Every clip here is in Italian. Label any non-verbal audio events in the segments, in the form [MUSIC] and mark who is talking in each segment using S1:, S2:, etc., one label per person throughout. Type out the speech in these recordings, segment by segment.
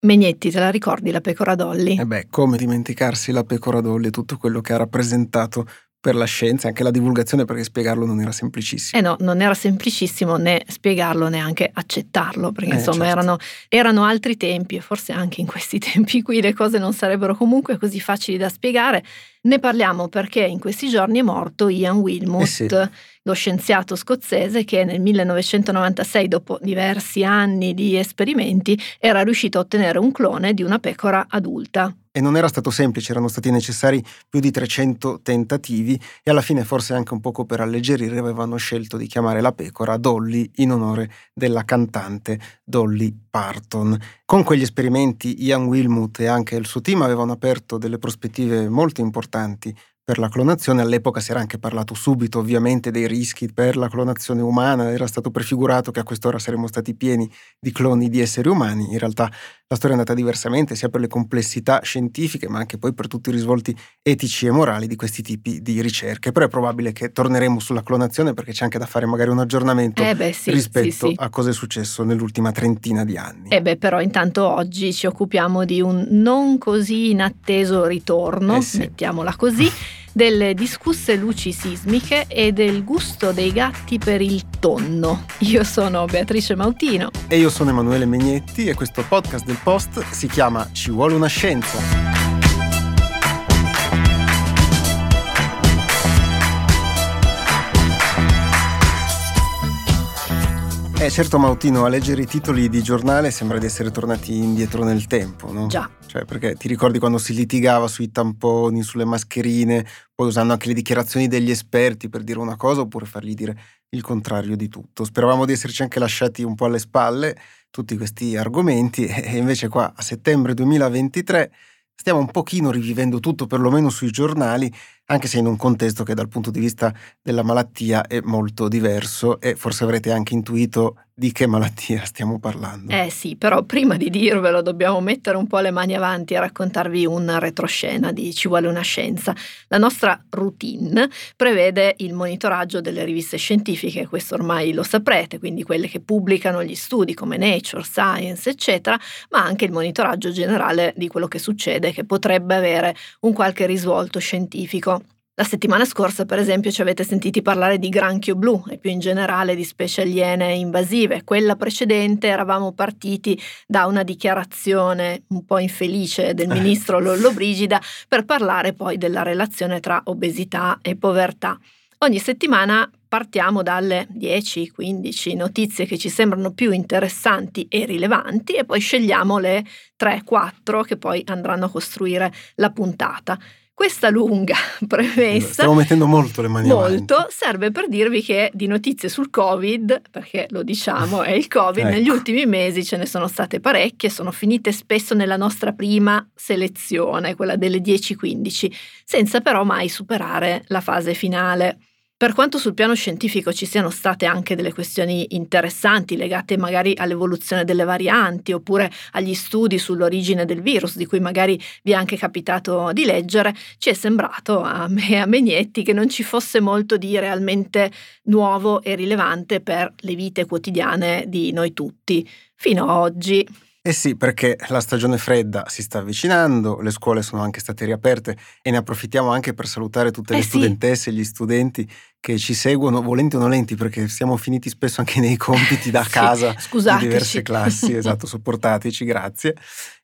S1: Megnetti, te la ricordi la pecora Dolly?
S2: E eh beh, come dimenticarsi la pecora Dolly e tutto quello che ha rappresentato per la scienza e anche la divulgazione perché spiegarlo non era semplicissimo.
S1: Eh no, non era semplicissimo né spiegarlo né anche accettarlo perché
S2: Eh,
S1: insomma
S2: certo.
S1: erano, erano altri tempi e forse anche in questi [LAUGHS] tempi qui le cose non sarebbero comunque così facili da spiegare. Ne parliamo perché in questi giorni è morto Ian Wilmut,
S2: Eh sì.
S1: Lo scienziato scozzese che nel 1996, dopo diversi anni di esperimenti, era riuscito a ottenere un clone di una pecora adulta.
S2: E non era stato semplice, erano stati necessari più di 300 tentativi e alla fine forse anche un poco per alleggerire avevano scelto di chiamare la pecora Dolly in onore della cantante Dolly Parton. Con quegli esperimenti Ian Wilmut e anche il suo team avevano aperto delle prospettive molto importanti per la clonazione. All'epoca si era anche parlato subito ovviamente dei rischi per la clonazione umana, era stato prefigurato che a quest'ora saremmo stati pieni di cloni di esseri umani. In realtà la storia è andata diversamente, sia per le complessità scientifiche, ma anche poi per tutti i risvolti etici e morali di questi tipi di ricerche. Però è probabile che torneremo sulla clonazione perché c'è anche da fare magari un aggiornamento
S1: Eh beh sì,
S2: rispetto
S1: sì, sì.
S2: a cosa è successo nell'ultima trentina di anni.
S1: E beh, però intanto oggi ci occupiamo di un non così inatteso ritorno,
S2: Eh
S1: mettiamola così, [LAUGHS] delle discusse luci sismiche e del gusto dei gatti per il tonno. Io sono Beatrice Mautino.
S2: E io sono Emanuele Megnetti e questo podcast del Post si chiama Ci vuole una scienza. Eh certo Mautino, a leggere i titoli di giornale sembra di essere tornati indietro nel tempo, no?
S1: Già,
S2: Cioè, perché ti ricordi quando si litigava sui tamponi, sulle mascherine, poi usando anche le dichiarazioni degli esperti per dire una cosa oppure fargli dire il contrario di tutto. Speravamo di esserci anche lasciati un po' alle spalle tutti questi argomenti e invece qua a settembre 2023 stiamo un pochino rivivendo tutto, perlomeno sui giornali, anche se in un contesto che dal punto di vista della malattia è molto diverso e forse avrete anche intuito di che malattia stiamo parlando.
S1: eh sì, però prima di dirvelo dobbiamo mettere un po' le mani avanti e raccontarvi una retroscena di Ci vuole una scienza. La nostra routine prevede il monitoraggio delle riviste scientifiche, questo ormai lo saprete, quindi quelle che pubblicano gli studi come Nature, Science, eccetera, ma anche il monitoraggio generale di quello che succede, che potrebbe avere un qualche risvolto scientifico. La settimana scorsa, per esempio, ci avete sentiti parlare di granchio blu e più in generale di specie aliene invasive. Quella precedente eravamo partiti da una dichiarazione un po' infelice del ministro Lollobrigida per parlare poi della relazione tra obesità e povertà. Ogni settimana partiamo dalle 10-15 notizie che ci sembrano più interessanti e rilevanti e poi scegliamo le 3-4 che poi andranno a costruire la puntata. Questa lunga [LAUGHS] premessa
S2: Stiamo mettendo molto le mani avanti.
S1: molto serve per dirvi che di notizie sul Covid, perché lo diciamo, è il Covid, [LAUGHS]
S2: Ecco.
S1: negli ultimi mesi ce ne sono state parecchie, sono finite spesso nella nostra prima selezione, quella delle 10-15, senza però mai superare la fase finale. Per quanto sul piano scientifico ci siano state anche delle questioni interessanti legate magari all'evoluzione delle varianti oppure agli studi sull'origine del virus, di cui magari vi è anche capitato di leggere, ci è sembrato a me e a Megnetti che non ci fosse molto di realmente nuovo e rilevante per le vite quotidiane di noi tutti. Fino a oggi.
S2: Eh sì, perché la stagione fredda si sta avvicinando, le scuole sono anche state riaperte e ne approfittiamo anche per salutare tutte le
S1: Eh sì.
S2: studentesse e gli studenti che ci seguono, volenti o nolenti, perché siamo finiti spesso anche nei compiti da [LAUGHS]
S1: Sì,
S2: casa di
S1: scusateci.
S2: diverse classi, [LAUGHS] esatto, sopportateci, grazie.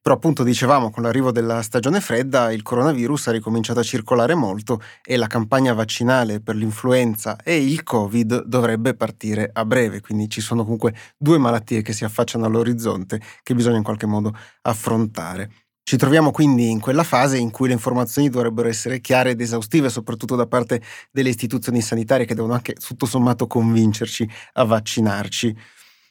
S2: Però appunto dicevamo, con l'arrivo della stagione fredda il coronavirus ha ricominciato a circolare molto e la campagna vaccinale per l'influenza e il Covid dovrebbe partire a breve, quindi ci sono comunque due malattie che si affacciano all'orizzonte che bisogna in qualche modo affrontare. Ci troviamo quindi in quella fase in cui le informazioni dovrebbero essere chiare ed esaustive, soprattutto da parte delle istituzioni sanitarie che devono anche tutto sommato convincerci a vaccinarci.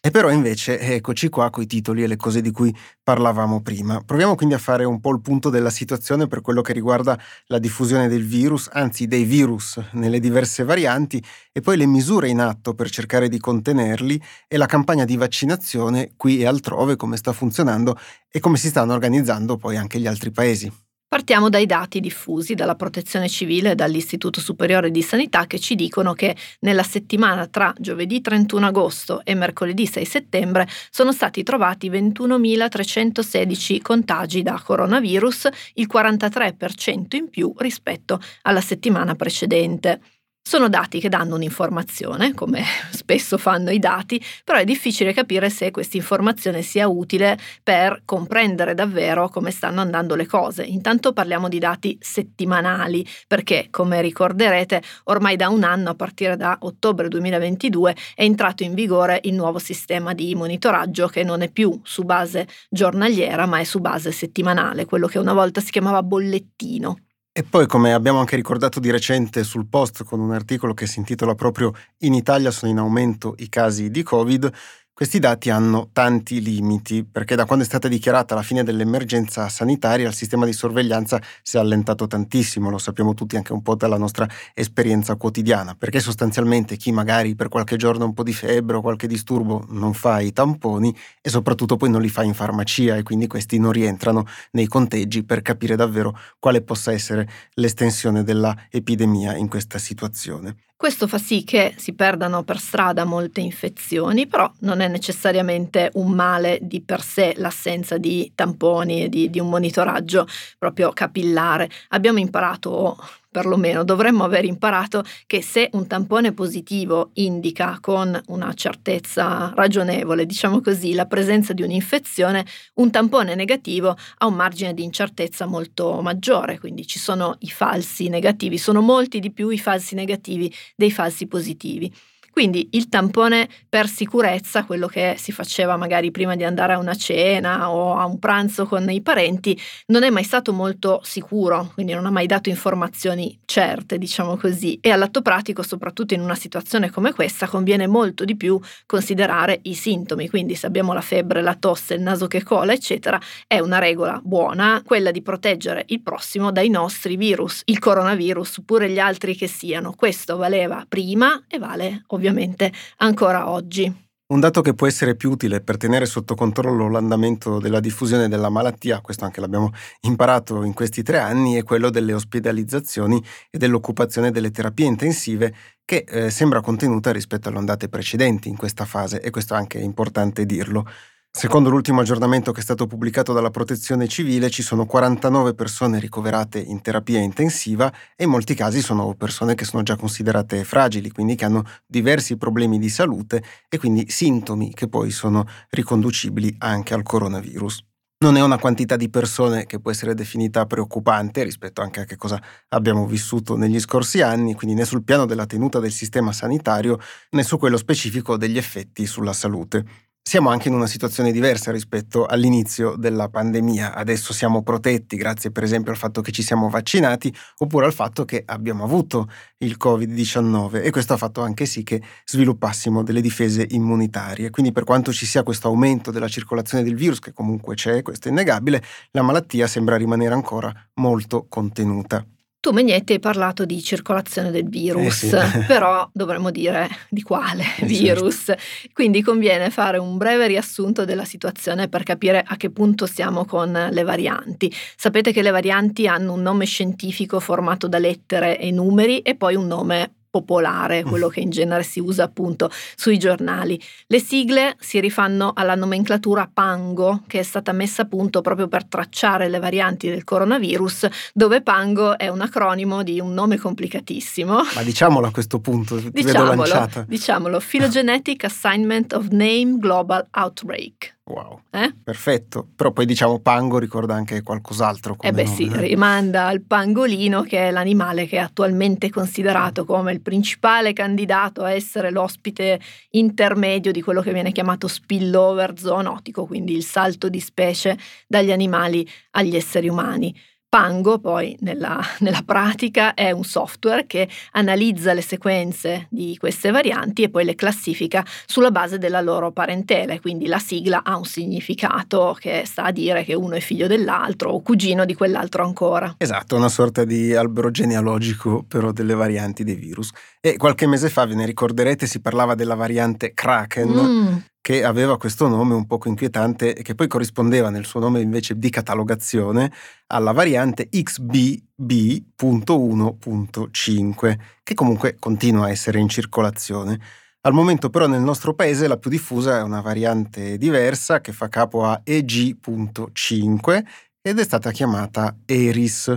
S2: E però invece eccoci qua coi titoli e le cose di cui parlavamo prima. Proviamo quindi a fare un po' il punto della situazione per quello che riguarda la diffusione del virus, anzi dei virus nelle diverse varianti e poi le misure in atto per cercare di contenerli e la campagna di vaccinazione qui e altrove come sta funzionando e come si stanno organizzando poi anche gli altri paesi.
S1: Partiamo dai dati diffusi dalla Protezione Civile e dall'Istituto Superiore di Sanità che ci dicono che nella settimana tra giovedì 31 agosto e mercoledì 6 settembre sono stati trovati 21.316 contagi da coronavirus, il 43% in più rispetto alla settimana precedente. Sono dati che danno un'informazione, come [LAUGHS] spesso fanno i dati, però è difficile capire se questa informazione sia utile per comprendere davvero come stanno andando le cose. Intanto parliamo di dati settimanali, perché come ricorderete ormai da un anno, a partire da ottobre 2022, è entrato in vigore il nuovo sistema di monitoraggio che non è più su base giornaliera, ma è su base settimanale, quello che una volta si chiamava bollettino.
S2: E poi, come abbiamo anche ricordato di recente sul post con un articolo che si intitola proprio In Italia sono in aumento i casi di Covid, questi dati hanno tanti limiti perché da quando è stata dichiarata la fine dell'emergenza sanitaria il sistema di sorveglianza si è allentato tantissimo, lo sappiamo tutti anche un po' dalla nostra esperienza quotidiana, perché sostanzialmente chi magari per qualche giorno ha un po' di febbre o qualche disturbo non fa i tamponi e soprattutto poi non li fa in farmacia e quindi questi non rientrano nei conteggi per capire davvero quale possa essere l'estensione della epidemia in questa situazione.
S1: Questo fa sì che si perdano per strada molte infezioni, però non è necessariamente un male di per sé l'assenza di tamponi e di, di un monitoraggio proprio capillare. Abbiamo imparato, perlomeno dovremmo aver imparato che se un tampone positivo indica con una certezza ragionevole, diciamo così, la presenza di un'infezione, un tampone negativo ha un margine di incertezza molto maggiore, quindi ci sono i falsi negativi, sono molti di più i falsi negativi dei falsi positivi. Quindi il tampone per sicurezza, quello che si faceva magari prima di andare a una cena o a un pranzo con i parenti, non è mai stato molto sicuro, quindi non ha mai dato informazioni certe, diciamo così. E all'atto pratico, soprattutto in una situazione come questa, conviene molto di più considerare i sintomi. Quindi se abbiamo la febbre, la tosse, il naso che cola, eccetera, è una regola buona quella di proteggere il prossimo dai nostri virus, il coronavirus, pure gli altri che siano. Questo valeva prima e vale ovviamente ovviamente ancora oggi.
S2: Un dato che può essere più utile per tenere sotto controllo l'andamento della diffusione della malattia, questo anche l'abbiamo imparato in questi tre anni, è quello delle ospedalizzazioni e dell'occupazione delle terapie intensive che eh, sembra contenuta rispetto alle ondate precedenti in questa fase e questo è anche importante dirlo. Secondo l'ultimo aggiornamento che è stato pubblicato dalla Protezione Civile ci sono 49 persone ricoverate in terapia intensiva e in molti casi sono persone che sono già considerate fragili, quindi che hanno diversi problemi di salute e quindi sintomi che poi sono riconducibili anche al coronavirus. Non è una quantità di persone che può essere definita preoccupante rispetto anche a che cosa abbiamo vissuto negli scorsi anni, quindi né sul piano della tenuta del sistema sanitario né su quello specifico degli effetti sulla salute. Siamo anche in una situazione diversa rispetto all'inizio della pandemia. Adesso siamo protetti grazie per esempio al fatto che ci siamo vaccinati oppure al fatto che abbiamo avuto il Covid-19 e questo ha fatto anche sì che sviluppassimo delle difese immunitarie. Quindi per quanto ci sia questo aumento della circolazione del virus, che comunque c'è, questo è innegabile, la malattia sembra rimanere ancora molto contenuta.
S1: Tu Megnetti hai parlato di circolazione del virus, eh sì. [LAUGHS] però dovremmo dire di quale eh virus. Certo. Quindi conviene fare un breve riassunto della situazione per capire a che punto siamo con le varianti. Sapete che le varianti hanno un nome scientifico formato da lettere e numeri e poi un nome popolare, mm. quello che in genere si usa appunto sui giornali. Le sigle si rifanno alla nomenclatura Pango, che è stata messa a punto proprio per tracciare le varianti del coronavirus, dove Pango è un acronimo di un nome complicatissimo.
S2: Ma diciamolo a questo punto, ti
S1: diciamolo,
S2: vedo lanciata.
S1: Diciamolo, Phylogenetic Assignment of Name Global Outbreak.
S2: Wow, eh? perfetto. Però poi diciamo pango ricorda anche qualcos'altro.
S1: eh beh nome. sì, rimanda al pangolino che è l'animale che è attualmente considerato come il principale candidato a essere l'ospite intermedio di quello che viene chiamato spillover zoonotico, quindi il salto di specie dagli animali agli esseri umani. Pango poi nella, [LAUGHS] nella, pratica è un software che analizza le sequenze di queste varianti e poi le classifica sulla base della loro parentela, quindi la sigla ha un significato che sta a dire che uno è figlio dell'altro o cugino di quell'altro ancora.
S2: Esatto, una sorta di albero genealogico però delle varianti dei virus. E qualche mese fa, ve ne ricorderete, si parlava della variante Kraken. Mm che aveva questo nome un poco inquietante e che poi corrispondeva nel suo nome invece di catalogazione alla variante XBB.1.5, che comunque continua a essere in circolazione. Al momento però nel nostro paese la più diffusa è una variante diversa che fa capo a EG.5 ed è stata chiamata ERIS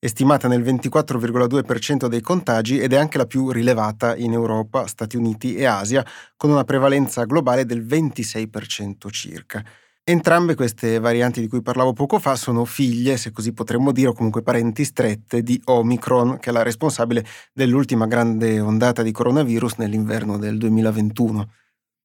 S2: è stimata nel 24,2% dei contagi ed è anche la più rilevata in Europa, Stati Uniti e Asia, con una prevalenza globale del 26% circa. Entrambe queste varianti di cui parlavo poco fa sono figlie, se così potremmo dire, o comunque parenti strette di Omicron, che è la responsabile dell'ultima grande ondata di coronavirus nell'inverno del 2021.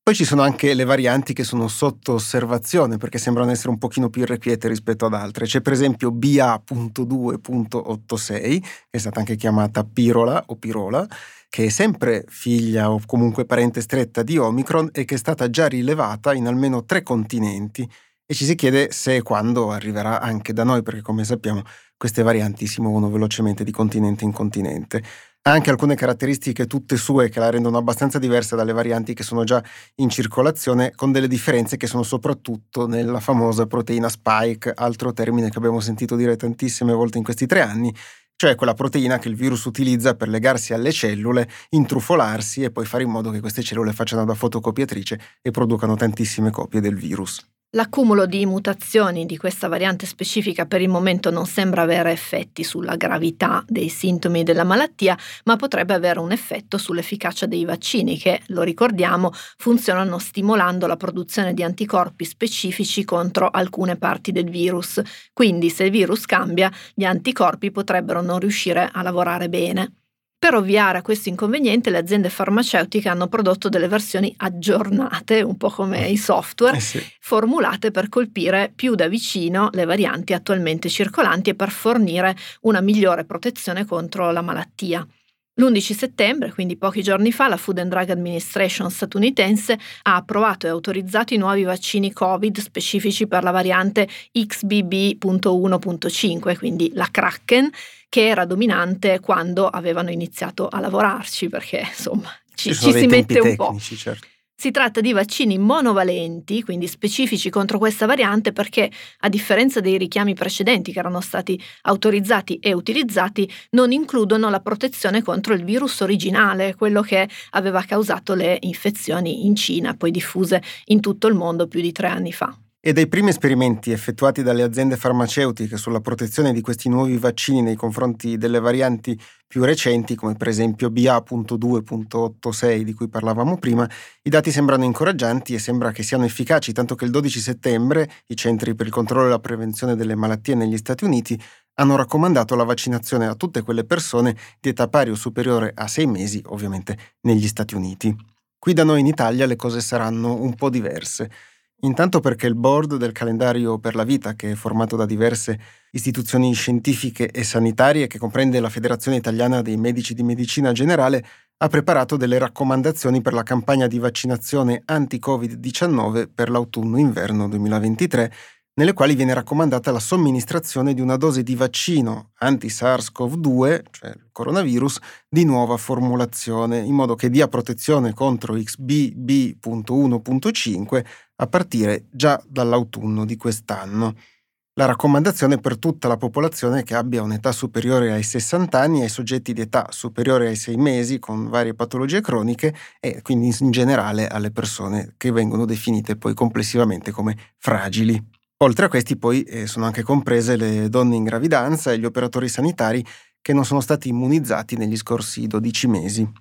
S2: Poi ci sono anche le varianti che sono sotto osservazione perché sembrano essere un pochino più irrequiete rispetto ad altre. C'è per esempio BA.2.86, che è stata anche chiamata Pirola o Pirola, che è sempre figlia o comunque parente stretta di Omicron e che è stata già rilevata in almeno tre continenti. E ci si chiede se e quando arriverà anche da noi, perché come sappiamo queste varianti si muovono velocemente di continente in continente anche alcune caratteristiche tutte sue che la rendono abbastanza diversa dalle varianti che sono già in circolazione, con delle differenze che sono soprattutto nella famosa proteina spike, altro termine che abbiamo sentito dire tantissime volte in questi tre anni, cioè quella proteina che il virus utilizza per legarsi alle cellule, intrufolarsi e poi fare in modo che queste cellule facciano da fotocopiatrice e producano tantissime copie del virus.
S1: L'accumulo di mutazioni di questa variante specifica per il momento non sembra avere effetti sulla gravità dei sintomi della malattia, ma potrebbe avere un effetto sull'efficacia dei vaccini che, lo ricordiamo, funzionano stimolando la produzione di anticorpi specifici contro alcune parti del virus. Quindi se il virus cambia, gli anticorpi potrebbero non riuscire a lavorare bene. Per ovviare a questo inconveniente, le aziende farmaceutiche hanno prodotto delle versioni aggiornate, un po' come i software, eh sì. formulate per colpire più da vicino le varianti attualmente circolanti e per fornire una migliore protezione contro la malattia. L'11 settembre, quindi pochi giorni fa, la Food and Drug Administration statunitense ha approvato e autorizzato i nuovi vaccini Covid specifici per la variante XBB.1.5, quindi la Kraken, che era dominante quando avevano iniziato a lavorarci, perché insomma ci, ci, ci si mette un tecnici, po'. Certo. Si tratta di vaccini monovalenti, quindi specifici contro questa variante, perché a differenza dei richiami precedenti che erano stati autorizzati e utilizzati, non includono la protezione contro il virus originale, quello che aveva causato le infezioni in Cina, poi diffuse in tutto il mondo più di tre anni fa.
S2: E dai primi esperimenti effettuati dalle aziende farmaceutiche sulla protezione di questi nuovi vaccini nei confronti delle varianti più recenti, come per esempio BA.2.86 di cui parlavamo prima, i dati sembrano incoraggianti e sembra che siano efficaci, tanto che il 12 settembre i Centri per il controllo e la prevenzione delle malattie negli Stati Uniti hanno raccomandato la vaccinazione a tutte quelle persone di età pari o superiore a sei mesi, ovviamente negli Stati Uniti. Qui da noi in Italia le cose saranno un po' diverse. Intanto perché il board del calendario per la vita, che è formato da diverse istituzioni scientifiche e sanitarie, che comprende la Federazione Italiana dei Medici di Medicina Generale, ha preparato delle raccomandazioni per la campagna di vaccinazione anti-Covid-19 per l'autunno-inverno 2023 nelle quali viene raccomandata la somministrazione di una dose di vaccino anti-SARS-CoV-2, cioè il coronavirus, di nuova formulazione, in modo che dia protezione contro XBB.1.5 a partire già dall'autunno di quest'anno. La raccomandazione per tutta la popolazione che abbia un'età superiore ai 60 anni e ai soggetti di età superiore ai 6 mesi con varie patologie croniche e quindi in generale alle persone che vengono definite poi complessivamente come fragili. Oltre a questi poi eh, sono anche comprese le donne in gravidanza e gli operatori sanitari che non sono stati immunizzati negli scorsi 12 mesi.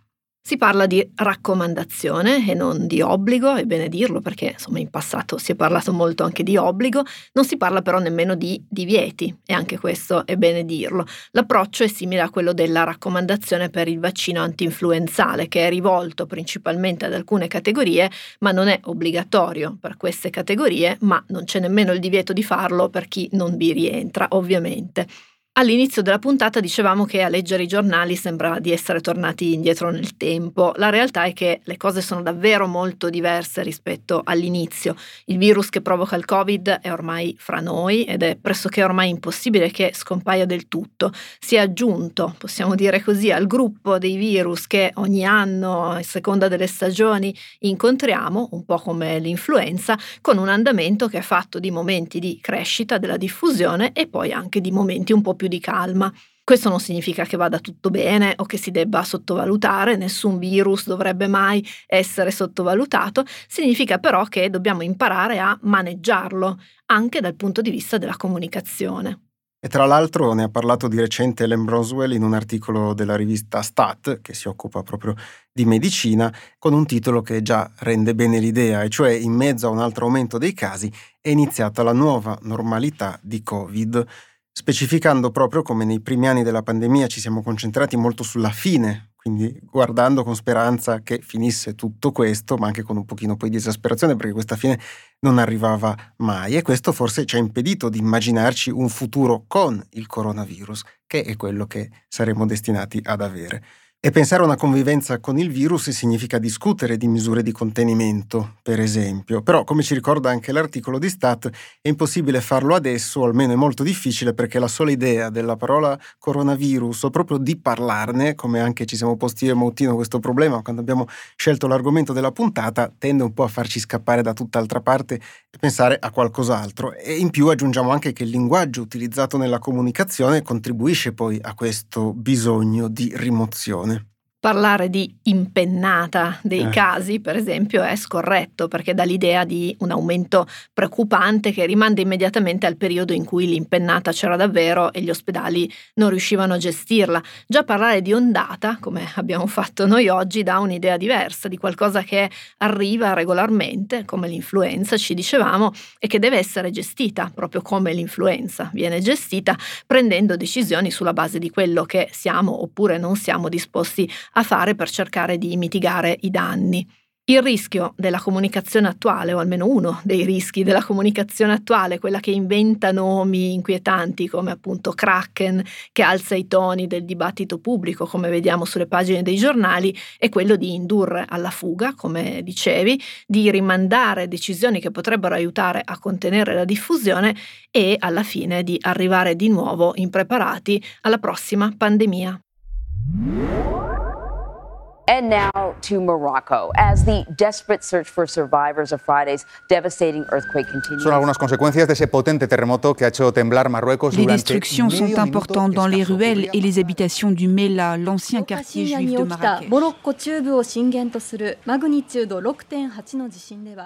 S1: Si parla di raccomandazione e non di obbligo, è bene dirlo perché insomma in passato si è parlato molto anche di obbligo, non si parla però nemmeno di divieti e anche questo è bene dirlo. L'approccio è simile a quello della raccomandazione per il vaccino antinfluenzale che è rivolto principalmente ad alcune categorie ma non è obbligatorio per queste categorie ma non c'è nemmeno il divieto di farlo per chi non vi rientra ovviamente. All'inizio della puntata dicevamo che a leggere i giornali sembra di essere tornati indietro nel tempo. La realtà è che le cose sono davvero molto diverse rispetto all'inizio. Il virus che provoca il Covid è ormai fra noi ed è pressoché ormai impossibile che scompaia del tutto. Si è aggiunto, possiamo dire così, al gruppo dei virus che ogni anno, a seconda delle stagioni, incontriamo, un po' come l'influenza, con un andamento che è fatto di momenti di crescita della diffusione e poi anche di momenti un po' più più di calma. Questo non significa che vada tutto bene o che si debba sottovalutare, nessun virus dovrebbe mai essere sottovalutato, significa però che dobbiamo imparare a maneggiarlo, anche dal punto di vista della comunicazione.
S2: E tra l'altro ne ha parlato di recente Ellen Broswell in un articolo della rivista Stat, che si occupa proprio di medicina, con un titolo che già rende bene l'idea, e cioè in mezzo a un altro aumento dei casi è iniziata la nuova normalità di Covid specificando proprio come nei primi anni della pandemia ci siamo concentrati molto sulla fine, quindi guardando con speranza che finisse tutto questo, ma anche con un pochino poi di esasperazione perché questa fine non arrivava mai e questo forse ci ha impedito di immaginarci un futuro con il coronavirus, che è quello che saremo destinati ad avere. E pensare a una convivenza con il virus significa discutere di misure di contenimento, per esempio. Però, come ci ricorda anche l'articolo di Stat, è impossibile farlo adesso, o almeno è molto difficile, perché la sola idea della parola coronavirus, o proprio di parlarne, come anche ci siamo posti io e Mautino questo problema quando abbiamo scelto l'argomento della puntata, tende un po' a farci scappare da tutt'altra parte e pensare a qualcos'altro. E in più aggiungiamo anche che il linguaggio utilizzato nella comunicazione contribuisce poi a questo bisogno di rimozione.
S1: Parlare di impennata dei eh. casi, per esempio, è scorretto perché dà l'idea di un aumento preoccupante che rimanda immediatamente al periodo in cui l'impennata c'era davvero e gli ospedali non riuscivano a gestirla. Già parlare di ondata, come abbiamo fatto noi oggi, dà un'idea diversa di qualcosa che arriva regolarmente, come l'influenza, ci dicevamo, e che deve essere gestita proprio come l'influenza viene gestita, prendendo decisioni sulla base di quello che siamo oppure non siamo disposti a fare per cercare di mitigare i danni. Il rischio della comunicazione attuale, o almeno uno dei rischi della comunicazione attuale, quella che inventa nomi inquietanti come appunto Kraken, che alza i toni del dibattito pubblico, come vediamo sulle pagine dei giornali, è quello di indurre alla fuga, come dicevi, di rimandare decisioni che potrebbero aiutare a contenere la diffusione e alla fine di arrivare di nuovo impreparati alla prossima pandemia.
S3: And now to Morocco, as the desperate search for survivors of Friday's devastating earthquake continues.
S4: Son algunas consecuencias de ese potente terremoto que ha hecho temblar Marruecos
S5: Les destructions sont importantes dans les ruelles et les habitations du Mela, l'ancien quartier juif de Marrakech.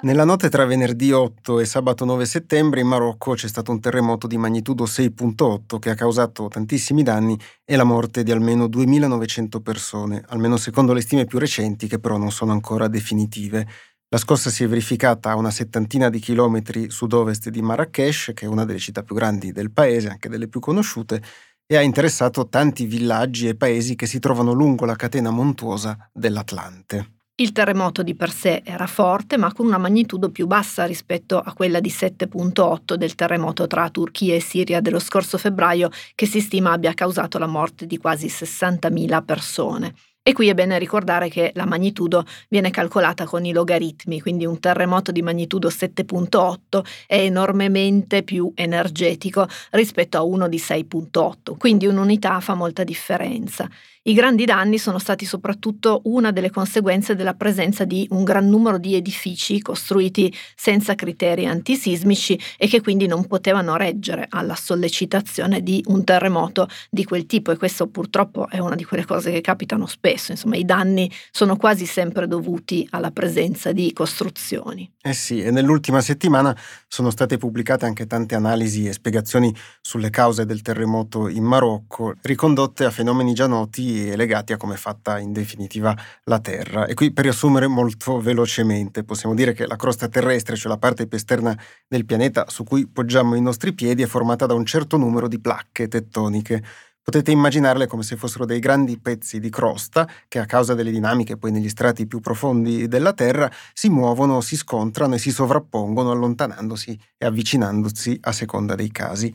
S2: Nella notte tra venerdì 8 e sabato 9 settembre in Marocco c'è stato un terremoto di magnitudo 6.8 che ha causato tantissimi danni e la morte di almeno 2900 persone, almeno secondo le stime più recenti che però non sono ancora definitive. La scossa si è verificata a una settantina di chilometri sud-ovest di Marrakesh, che è una delle città più grandi del paese, anche delle più conosciute, e ha interessato tanti villaggi e paesi che si trovano lungo la catena montuosa dell'Atlante.
S1: Il terremoto di per sé era forte, ma con una magnitudo più bassa rispetto a quella di 7.8 del terremoto tra Turchia e Siria dello scorso febbraio, che si stima abbia causato la morte di quasi 60.000 persone. E qui è bene ricordare che la magnitudo viene calcolata con i logaritmi, quindi un terremoto di magnitudo 7.8 è enormemente più energetico rispetto a uno di 6.8, quindi un'unità fa molta differenza. I grandi danni sono stati soprattutto una delle conseguenze della presenza di un gran numero di edifici costruiti senza criteri antisismici e che quindi non potevano reggere alla sollecitazione di un terremoto di quel tipo e questo purtroppo è una di quelle cose che capitano spesso, insomma i danni sono quasi sempre dovuti alla presenza di costruzioni.
S2: Eh sì, e nell'ultima settimana sono state pubblicate anche tante analisi e spiegazioni sulle cause del terremoto in Marocco, ricondotte a fenomeni già noti legati a come è fatta in definitiva la Terra. E qui per riassumere molto velocemente possiamo dire che la crosta terrestre, cioè la parte più esterna del pianeta su cui poggiamo i nostri piedi, è formata da un certo numero di placche tettoniche. Potete immaginarle come se fossero dei grandi pezzi di crosta che a causa delle dinamiche poi negli strati più profondi della Terra si muovono, si scontrano e si sovrappongono allontanandosi e avvicinandosi a seconda dei casi.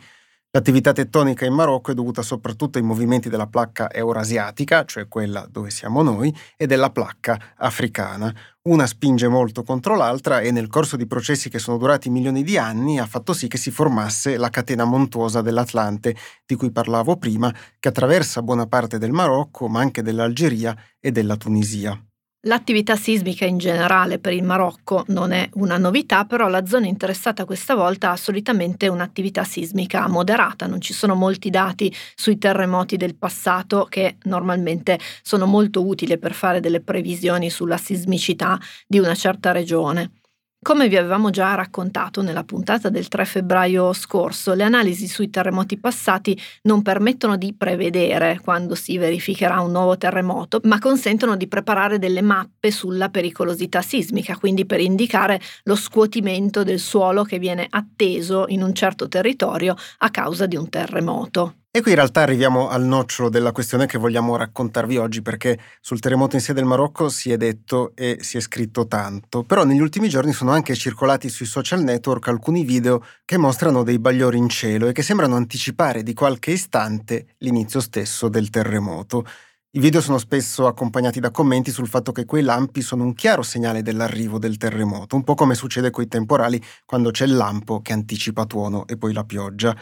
S2: L'attività tettonica in Marocco è dovuta soprattutto ai movimenti della placca eurasiatica, cioè quella dove siamo noi, e della placca africana. Una spinge molto contro l'altra e nel corso di processi che sono durati milioni di anni ha fatto sì che si formasse la catena montuosa dell'Atlante, di cui parlavo prima, che attraversa buona parte del Marocco, ma anche dell'Algeria e della Tunisia.
S1: L'attività sismica in generale per il Marocco non è una novità, però la zona interessata questa volta ha solitamente un'attività sismica moderata, non ci sono molti dati sui terremoti del passato che normalmente sono molto utili per fare delle previsioni sulla sismicità di una certa regione. Come vi avevamo già raccontato nella puntata del 3 febbraio scorso, le analisi sui terremoti passati non permettono di prevedere quando si verificherà un nuovo terremoto, ma consentono di preparare delle mappe sulla pericolosità sismica, quindi per indicare lo scuotimento del suolo che viene atteso in un certo territorio a causa di un terremoto.
S2: E qui in realtà arriviamo al nocciolo della questione che vogliamo raccontarvi oggi, perché sul terremoto in sé del Marocco si è detto e si è scritto tanto, però negli ultimi giorni sono anche circolati sui social network alcuni video che mostrano dei bagliori in cielo e che sembrano anticipare di qualche istante l'inizio stesso del terremoto. I video sono spesso accompagnati da commenti sul fatto che quei lampi sono un chiaro segnale dell'arrivo del terremoto, un po' come succede coi temporali quando c'è il lampo che anticipa tuono e poi la pioggia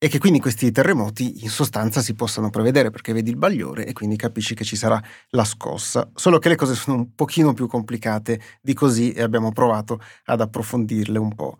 S2: e che quindi questi terremoti in sostanza si possano prevedere perché vedi il bagliore e quindi capisci che ci sarà la scossa, solo che le cose sono un pochino più complicate di così e abbiamo provato ad approfondirle un po'.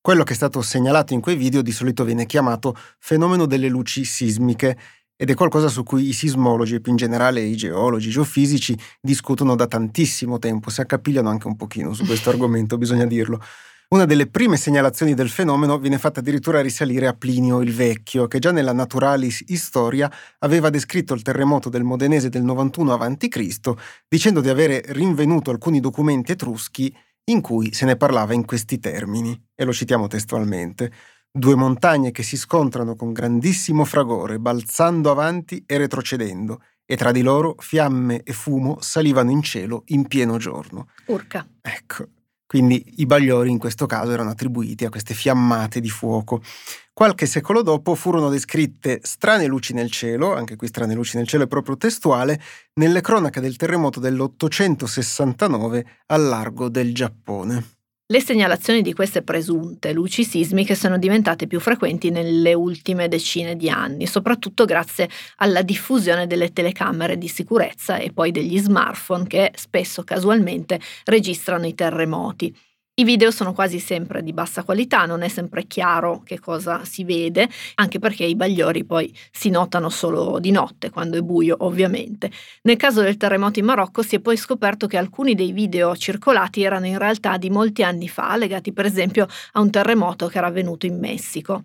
S2: Quello che è stato segnalato in quei video di solito viene chiamato fenomeno delle luci sismiche ed è qualcosa su cui i sismologi e più in generale i geologi, i geofisici discutono da tantissimo tempo, si accapigliano anche un pochino su questo argomento, bisogna dirlo. Una delle prime segnalazioni del fenomeno viene fatta addirittura risalire a Plinio il Vecchio, che già nella Naturalis Historia aveva descritto il terremoto del Modenese del 91 a.C., dicendo di avere rinvenuto alcuni documenti etruschi in cui se ne parlava in questi termini, e lo citiamo testualmente. Due montagne che si scontrano con grandissimo fragore, balzando avanti e retrocedendo, e tra di loro fiamme e fumo salivano in cielo in pieno giorno.
S1: Urca.
S2: Ecco, quindi i bagliori in questo caso erano attribuiti a queste fiammate di fuoco. Qualche secolo dopo furono descritte strane luci nel cielo, anche qui strane luci nel cielo è proprio testuale, nelle cronache del terremoto dell'869 al largo del Giappone.
S1: Le segnalazioni di queste presunte luci sismiche sono diventate più frequenti nelle ultime decine di anni, soprattutto grazie alla diffusione delle telecamere di sicurezza e poi degli smartphone che spesso casualmente registrano i terremoti. I video sono quasi sempre di bassa qualità, non è sempre chiaro che cosa si vede, anche perché i bagliori poi si notano solo di notte, quando è buio ovviamente. Nel caso del terremoto in Marocco si è poi scoperto che alcuni dei video circolati erano in realtà di molti anni fa, legati per esempio a un terremoto che era avvenuto in Messico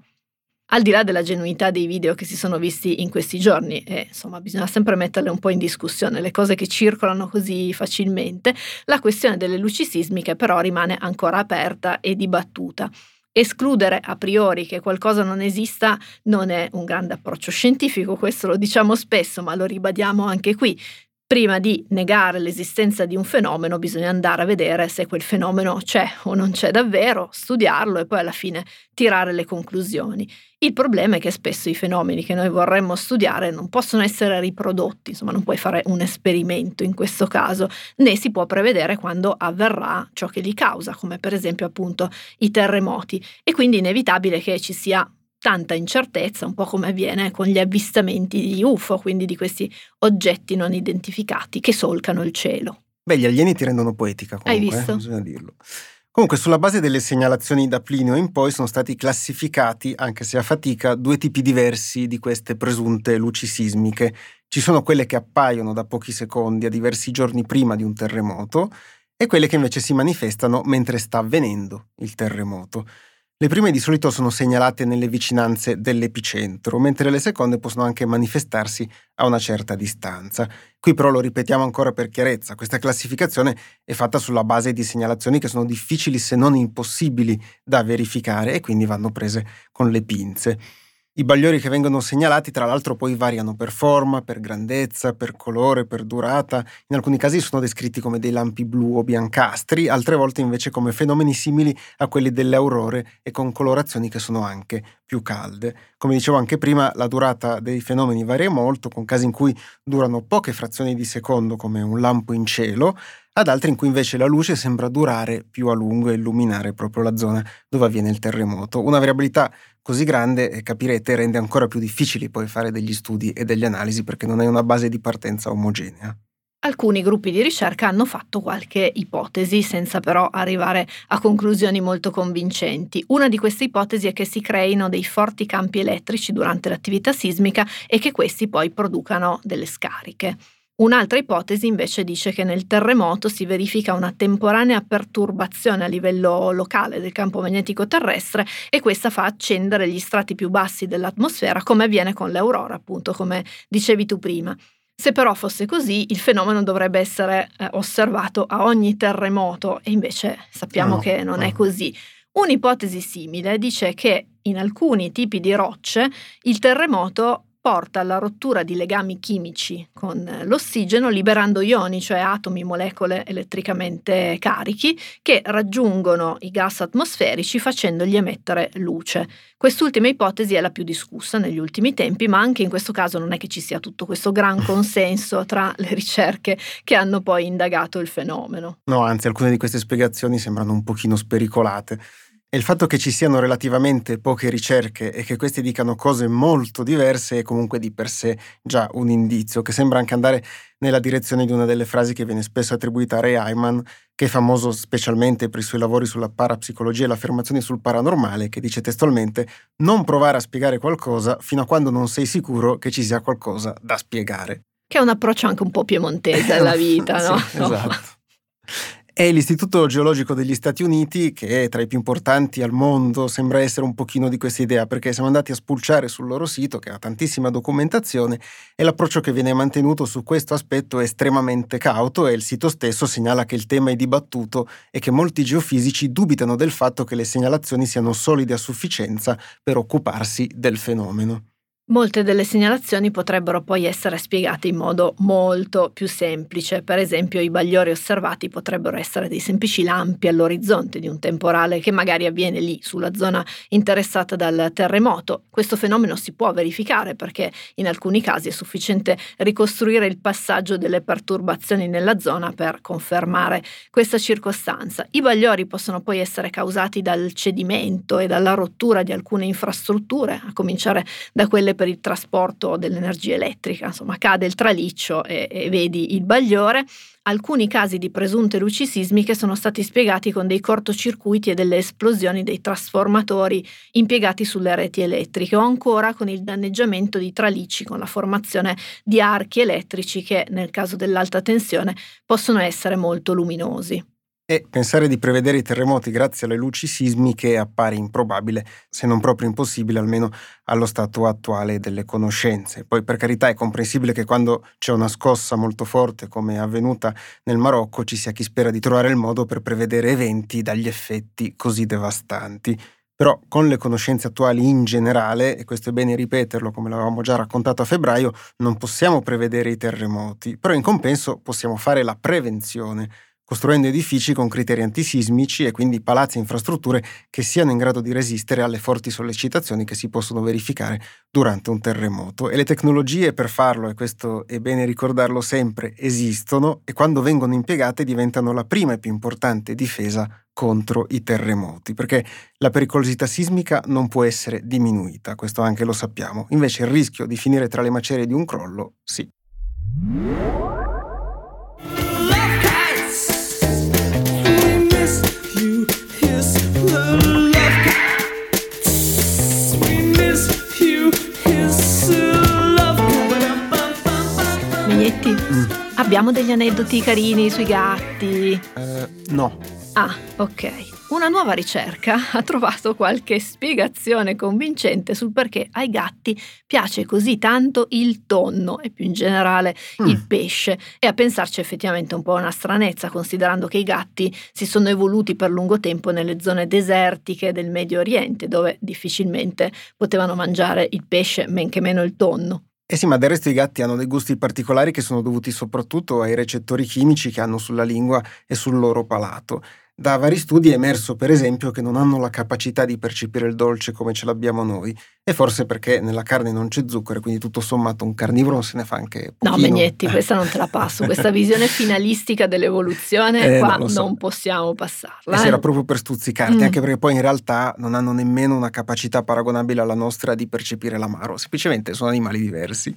S1: al di là della genuinità dei video che si sono visti in questi giorni, e insomma bisogna sempre metterle un po' in discussione, le cose che circolano così facilmente, la questione delle luci sismiche però rimane ancora aperta e dibattuta. Escludere a priori che qualcosa non esista non è un grande approccio scientifico, questo lo diciamo spesso, ma lo ribadiamo anche qui. Prima di negare l'esistenza di un fenomeno bisogna andare a vedere se quel fenomeno c'è o non c'è davvero, studiarlo e poi alla fine tirare le conclusioni. Il problema è che spesso i fenomeni che noi vorremmo studiare non possono essere riprodotti, insomma non puoi fare un esperimento in questo caso, né si può prevedere quando avverrà ciò che li causa, come per esempio appunto i terremoti. E quindi è inevitabile che ci sia tanta incertezza, un po' come avviene con gli avvistamenti di UFO, quindi di questi oggetti non identificati che solcano il cielo.
S2: Beh, gli alieni ti rendono poetica comunque,
S1: Hai visto?
S2: Eh, bisogna dirlo. Comunque, sulla base delle segnalazioni da Plinio in poi sono stati classificati, anche se a fatica, due tipi diversi di queste presunte luci sismiche. Ci sono quelle che appaiono da pochi secondi a diversi giorni prima di un terremoto e quelle che invece si manifestano mentre sta avvenendo il terremoto. Le prime di solito sono segnalate nelle vicinanze dell'epicentro, mentre le seconde possono anche manifestarsi a una certa distanza. Qui però lo ripetiamo ancora per chiarezza, questa classificazione è fatta sulla base di segnalazioni che sono difficili se non impossibili da verificare e quindi vanno prese con le pinze. I bagliori che vengono segnalati, tra l'altro, poi variano per forma, per grandezza, per colore, per durata. In alcuni casi sono descritti come dei lampi blu o biancastri, altre volte invece come fenomeni simili a quelli delle aurore e con colorazioni che sono anche più calde. Come dicevo anche prima, la durata dei fenomeni varia molto, con casi in cui durano poche frazioni di secondo, come un lampo in cielo, ad altri in cui invece la luce sembra durare più a lungo e illuminare proprio la zona dove avviene il terremoto. Una variabilità così grande, e capirete, rende ancora più difficili poi fare degli studi e delle analisi perché non è una base di partenza omogenea.
S1: Alcuni gruppi di ricerca hanno fatto qualche ipotesi senza però arrivare a conclusioni molto convincenti. Una di queste ipotesi è che si creino dei forti campi elettrici durante l'attività sismica e che questi poi producano delle scariche. Un'altra ipotesi invece dice che nel terremoto si verifica una temporanea perturbazione a livello locale del campo magnetico terrestre e questa fa accendere gli strati più bassi dell'atmosfera come avviene con l'aurora, appunto come dicevi tu prima. Se però fosse così, il fenomeno dovrebbe essere eh, osservato a ogni terremoto e invece sappiamo no, che non no. è così. Un'ipotesi simile dice che in alcuni tipi di rocce il terremoto porta alla rottura di legami chimici con l'ossigeno liberando ioni, cioè atomi, molecole elettricamente carichi, che raggiungono i gas atmosferici facendogli emettere luce. Quest'ultima ipotesi è la più discussa negli ultimi tempi, ma anche in questo caso non è che ci sia tutto questo gran [LAUGHS] consenso tra le ricerche che hanno poi indagato il fenomeno.
S2: No, anzi alcune di queste spiegazioni sembrano un pochino spericolate. E il fatto che ci siano relativamente poche ricerche e che queste dicano cose molto diverse è comunque di per sé già un indizio, che sembra anche andare nella direzione di una delle frasi che viene spesso attribuita a Ray Hyman, che è famoso specialmente per i suoi lavori sulla parapsicologia e le affermazioni sul paranormale, che dice testualmente non provare a spiegare qualcosa fino a quando non sei sicuro che ci sia qualcosa da spiegare.
S1: Che è un approccio anche un po' piemontese [LAUGHS] alla vita, no?
S2: sì, esatto. [LAUGHS] È l'Istituto Geologico degli Stati Uniti, che è tra i più importanti al mondo, sembra essere un pochino di questa idea, perché siamo andati a spulciare sul loro sito, che ha tantissima documentazione, e l'approccio che viene mantenuto su questo aspetto è estremamente cauto e il sito stesso segnala che il tema è dibattuto e che molti geofisici dubitano del fatto che le segnalazioni siano solide a sufficienza per occuparsi del fenomeno.
S1: Molte delle segnalazioni potrebbero poi essere spiegate in modo molto più semplice, per esempio i bagliori osservati potrebbero essere dei semplici lampi all'orizzonte di un temporale che magari avviene lì sulla zona interessata dal terremoto. Questo fenomeno si può verificare perché in alcuni casi è sufficiente ricostruire il passaggio delle perturbazioni nella zona per confermare questa circostanza. I bagliori possono poi essere causati dal cedimento e dalla rottura di alcune infrastrutture, a cominciare da quelle per il trasporto dell'energia elettrica, insomma cade il traliccio e, e vedi il bagliore. Alcuni casi di presunte luci sismiche sono stati spiegati con dei cortocircuiti e delle esplosioni dei trasformatori impiegati sulle reti elettriche o ancora con il danneggiamento di tralicci con la formazione di archi elettrici che nel caso dell'alta tensione possono essere molto luminosi.
S2: E pensare di prevedere i terremoti grazie alle luci sismiche appare improbabile, se non proprio impossibile, almeno allo stato attuale delle conoscenze. Poi per carità è comprensibile che quando c'è una scossa molto forte come è avvenuta nel Marocco ci sia chi spera di trovare il modo per prevedere eventi dagli effetti così devastanti. Però con le conoscenze attuali in generale, e questo è bene ripeterlo come l'avevamo già raccontato a febbraio, non possiamo prevedere i terremoti, però in compenso possiamo fare la prevenzione costruendo edifici con criteri antisismici e quindi palazzi e infrastrutture che siano in grado di resistere alle forti sollecitazioni che si possono verificare durante un terremoto. E le tecnologie per farlo, e questo è bene ricordarlo sempre, esistono e quando vengono impiegate diventano la prima e più importante difesa contro i terremoti, perché la pericolosità sismica non può essere diminuita, questo anche lo sappiamo. Invece il rischio di finire tra le macerie di un crollo, sì.
S1: Abbiamo degli aneddoti carini sui gatti?
S2: Uh, no.
S1: Ah, ok. una nuova ricerca [LAUGHS] ha trovato qualche spiegazione convincente sul perché ai gatti piace così tanto il tonno e più in generale mm. il pesce. E a pensarci effettivamente un po' una stranezza, considerando che i gatti si sono evoluti per lungo tempo nelle zone desertiche del Medio Oriente, dove difficilmente potevano mangiare il pesce, men che meno il tonno.
S2: Eh sì, ma del resto i gatti hanno dei gusti particolari che sono dovuti soprattutto ai recettori chimici che hanno sulla lingua e sul loro palato. Da vari studi è emerso, per esempio, che non hanno la capacità di percepire il dolce come ce l'abbiamo noi, e forse perché nella carne non c'è zucchero, quindi tutto sommato un carnivoro se ne fa anche pochino.
S1: No, Megnetti, questa non te la passo, questa visione [LAUGHS] finalistica dell'evoluzione eh, qua non, so. non, possiamo passarla.
S2: Eh, eh. Era proprio per stuzzicarti, mm. anche perché poi in realtà non hanno nemmeno una capacità paragonabile alla nostra di percepire l'amaro, semplicemente sono animali diversi.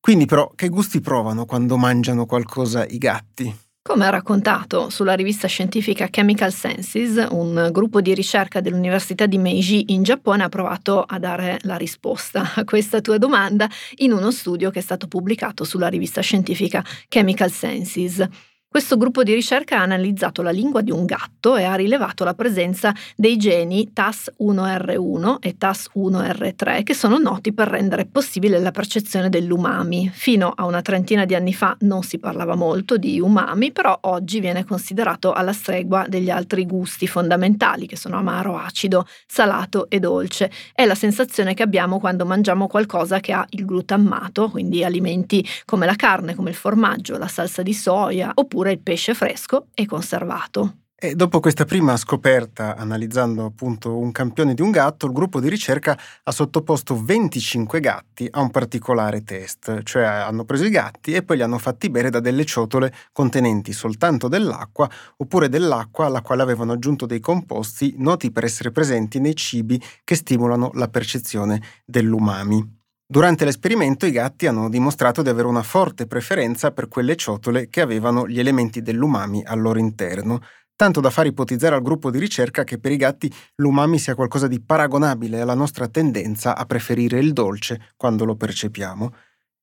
S2: Quindi però che gusti provano quando mangiano qualcosa i gatti?
S1: Come ha raccontato sulla rivista scientifica Chemical Senses, un gruppo di ricerca dell'Università di Meiji in Giappone ha provato a dare la risposta a questa tua domanda in uno studio che è stato pubblicato sulla rivista scientifica Chemical Senses. Questo gruppo di ricerca ha analizzato la lingua di un gatto e ha rilevato la presenza dei geni TAS1R1 e TAS1R3 che sono noti per rendere possibile la percezione dell'umami. Fino a una trentina di anni fa non si parlava molto di umami, però oggi viene considerato alla stregua degli altri gusti fondamentali che sono amaro, acido, salato e dolce. È la sensazione che abbiamo quando mangiamo qualcosa che ha il glutammato, quindi alimenti come la carne, come il formaggio, la salsa di soia oppure oppure il pesce fresco e conservato.
S2: E dopo questa prima scoperta, analizzando appunto un campione di un gatto, il gruppo di ricerca ha sottoposto 25 gatti a un particolare test, cioè hanno preso i gatti e poi li hanno fatti bere da delle ciotole contenenti soltanto dell'acqua oppure dell'acqua alla quale avevano aggiunto dei composti noti per essere presenti nei cibi che stimolano la percezione dell'umami. Durante l'esperimento i gatti hanno dimostrato di avere una forte preferenza per quelle ciotole che avevano gli elementi dell'umami al loro interno, tanto da far ipotizzare al gruppo di ricerca che per i gatti l'umami sia qualcosa di paragonabile alla nostra tendenza a preferire il dolce quando lo percepiamo.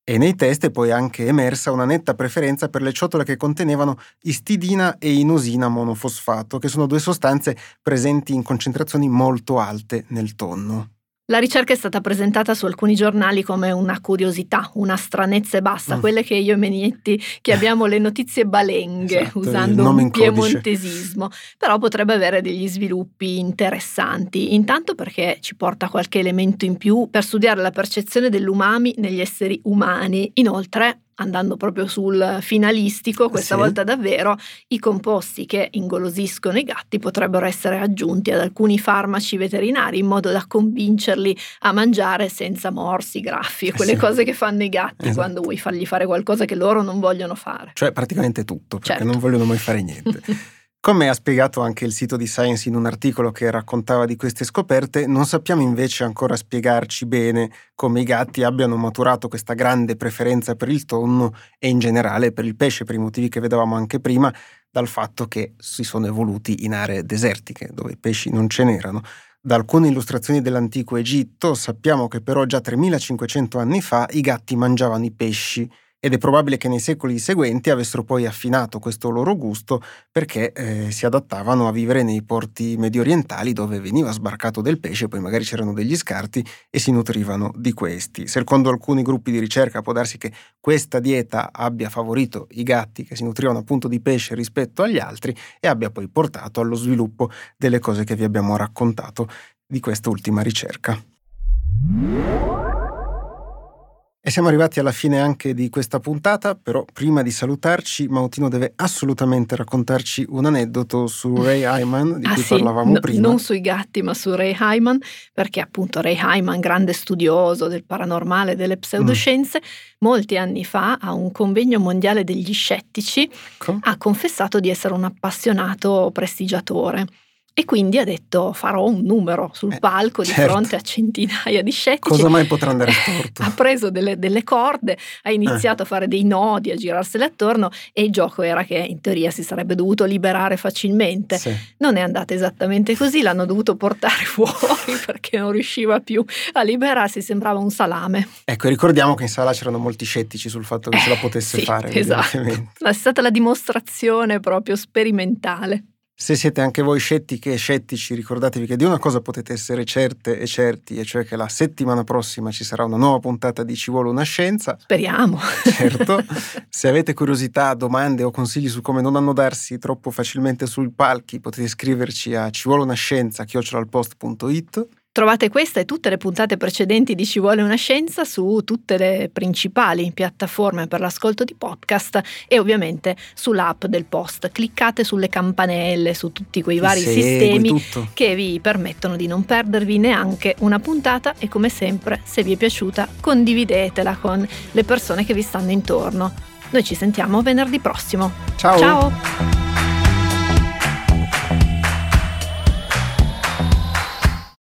S2: E nei test è poi anche emersa una netta preferenza per le ciotole che contenevano istidina e inosina monofosfato, che sono due sostanze presenti in concentrazioni molto alte nel tonno.
S1: La ricerca è stata presentata su alcuni giornali come una curiosità, una stranezza e basta, mm. quelle che io e Menietti chiamiamo le notizie balenghe, esatto, usando un piemontesismo, però potrebbe avere degli sviluppi interessanti, intanto perché ci porta qualche elemento in più per studiare la percezione dell'umami negli esseri umani, inoltre andando proprio sul finalistico, questa sì. volta davvero, i composti che ingolosiscono i gatti potrebbero essere aggiunti ad alcuni farmaci veterinari in modo da convincerli a mangiare senza morsi, graffi e quelle sì. cose che fanno i gatti esatto. quando vuoi fargli fare qualcosa che loro non vogliono fare.
S2: Cioè praticamente tutto, perché certo. non vogliono mai fare niente. [LAUGHS] Come ha spiegato anche il sito di Science in un articolo che raccontava di queste scoperte, non sappiamo invece ancora spiegarci bene come i gatti abbiano maturato questa grande preferenza per il tonno e in generale per il pesce, per i motivi che vedevamo anche prima, dal fatto che si sono evoluti in aree desertiche, dove i pesci non ce n'erano. Da alcune illustrazioni dell'antico Egitto sappiamo che però già 3500 anni fa i gatti mangiavano i pesci ed è probabile che nei secoli seguenti avessero poi affinato questo loro gusto perché eh, si adattavano a vivere nei porti medio orientali dove veniva sbarcato del pesce, poi magari c'erano degli scarti e si nutrivano di questi. Secondo alcuni gruppi di ricerca può darsi che questa dieta abbia favorito i gatti che si nutrivano appunto di pesce rispetto agli altri e abbia poi portato allo sviluppo delle cose che vi abbiamo raccontato di questa ultima ricerca. E siamo arrivati alla fine anche di questa puntata, però prima di salutarci Mautino deve assolutamente raccontarci un aneddoto su Ray Hyman di ah, cui sì, parlavamo
S1: no,
S2: prima.
S1: Non sui gatti ma su Ray Hyman, perché appunto Ray Hyman, grande studioso del paranormale e delle pseudoscienze, mm. molti anni fa a un convegno mondiale degli scettici ecco. ha confessato di essere un appassionato prestigiatore e quindi ha detto farò un numero sul eh, palco di certo. fronte a centinaia di scettici.
S2: Cosa mai potrà andare [LAUGHS] storto?
S1: ha preso delle, delle corde, ha iniziato eh. a fare dei nodi, a girarsele attorno e il gioco era che in teoria si sarebbe dovuto liberare facilmente. Sì. Non è andata esattamente così, l'hanno dovuto portare [LAUGHS] fuori perché non riusciva più a liberarsi, sembrava un salame.
S2: Ecco, ricordiamo che in sala c'erano molti scettici sul fatto che eh, ce la potesse
S1: sì,
S2: fare.
S1: Esatto, è stata la dimostrazione proprio sperimentale.
S2: Se siete anche voi scettiche e scettici, ricordatevi che di una cosa potete essere certe e certi, e cioè che la settimana prossima ci sarà una nuova puntata di Ci vuole una scienza.
S1: Speriamo.
S2: Certo. [LAUGHS] Se avete curiosità, domande o consigli su come non annodarsi troppo facilmente sui palchi, potete scriverci a ci vuole una scienza chiocciolalpost.it.
S1: Trovate questa e tutte le puntate precedenti di Ci vuole una scienza su tutte le principali piattaforme per l'ascolto di podcast e ovviamente sull'app del Post. Cliccate sulle campanelle, su tutti quei vari
S2: Segui
S1: sistemi
S2: tutto.
S1: che vi permettono di non perdervi neanche una puntata e come sempre, se vi è piaciuta, condividetela con le persone che vi stanno intorno. Noi ci sentiamo venerdì prossimo.
S2: Ciao.
S1: Ciao!